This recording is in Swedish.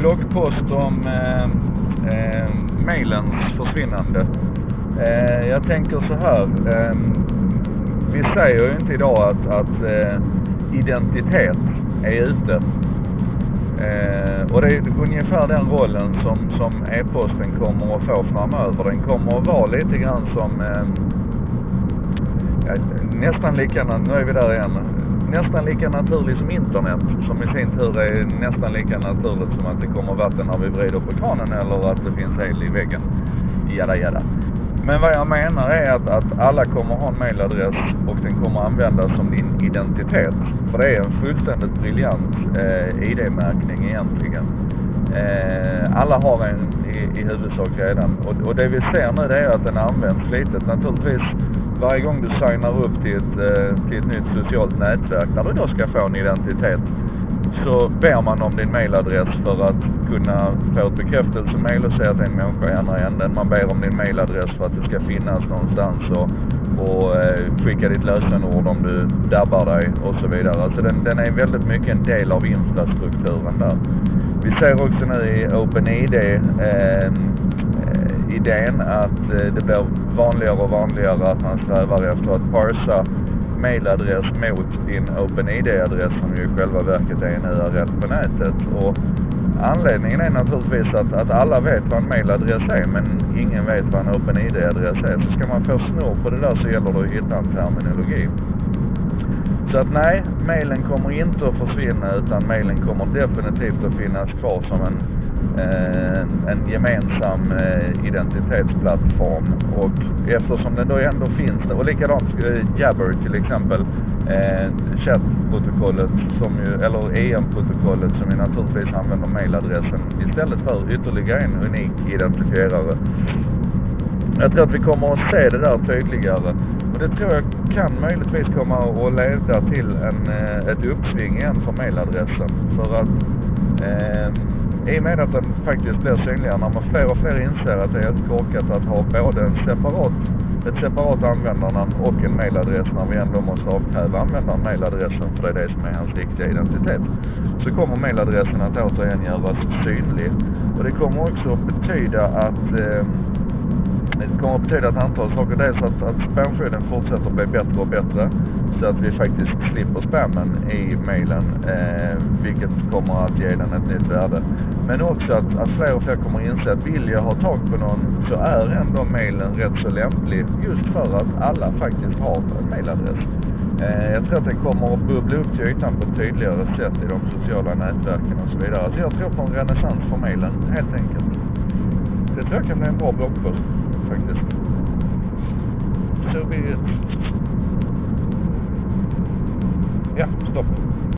bloggpost om eh, eh, mailens försvinnande. Eh, jag tänker så här. Eh, vi säger ju inte idag att, att eh, identitet är ute. Eh, och det är ungefär den rollen som, som e-posten kommer att få framöver. Den kommer att vara lite grann som eh, ja, nästan lika, nu är vi där igen, nästan lika naturlig som internet som i sin tur är nästan lika naturligt som att det kommer vatten när vi vrider på kranen eller att det finns el i väggen. Jada jada. Men vad jag menar är att, att alla kommer ha en mailadress och den kommer användas som din identitet. För det är en fullständigt briljant eh, ID-märkning egentligen. Eh, alla har en i, i huvudsak redan och, och det vi ser nu det är att den används lite Naturligtvis varje gång du signar upp till ett, eh, till ett nytt socialt nätverk där du då ska få en identitet så ber man om din mailadress för att kunna få ett bekräftelsemail och säga att det är en människa i andra änden. Man ber om din mailadress för att det ska finnas någonstans och, och eh, skicka ditt lösenord om du dabbar dig och så vidare. Så den, den är väldigt mycket en del av infrastrukturen där. Vi ser också nu i OpenID eh, Eh, idén att eh, det blir vanligare och vanligare att man strävar efter att parsa mailadress mot din OpenID-adress som ju i själva verket är en URL på nätet. Och anledningen är naturligtvis att, att alla vet vad en mailadress är men ingen vet vad en OpenID-adress är. Så ska man få snurr på det där så gäller det att hitta en terminologi. Så att nej, mailen kommer inte att försvinna utan mailen kommer definitivt att finnas kvar som en Eh, en gemensam eh, identitetsplattform och eftersom den då ändå finns och likadant eh, Jabber till exempel eh, chattprotokollet som ju, eller EM-protokollet som ju naturligtvis använder mailadressen istället för ytterligare en unik identifierare. Jag tror att vi kommer att se det där tydligare det tror jag kan möjligtvis komma att leda till en, eh, ett uppsving igen för mailadressen för att eh, i och med att den faktiskt blir synligare när man fler och fler inser att det är helt korkat att ha både en separat, ett separat användarnamn och en mailadress när vi ändå måste avkräva användaren mailadressen för det är det som är hans riktiga identitet. Så kommer mailadressen att återigen göras synlig. Och det kommer också betyda att eh, det kommer att betyda ett antal saker. Dels att, att spamskydden fortsätter att bli bättre och bättre så att vi faktiskt slipper spammen i mailen, eh, vilket kommer att ge den ett nytt värde. Men också att, att fler och fler kommer att inse att vill jag ha tag på någon så är ändå mailen rätt så lämplig just för att alla faktiskt har en mailadress. Eh, jag tror att den kommer att bubbla upp till ytan på ett tydligare sätt i de sociala nätverken och så vidare. Så jag tror på en renässans för mailen, helt enkelt. Det tror jag kan bli en bra bloggpost this. So be it. Yeah, stop.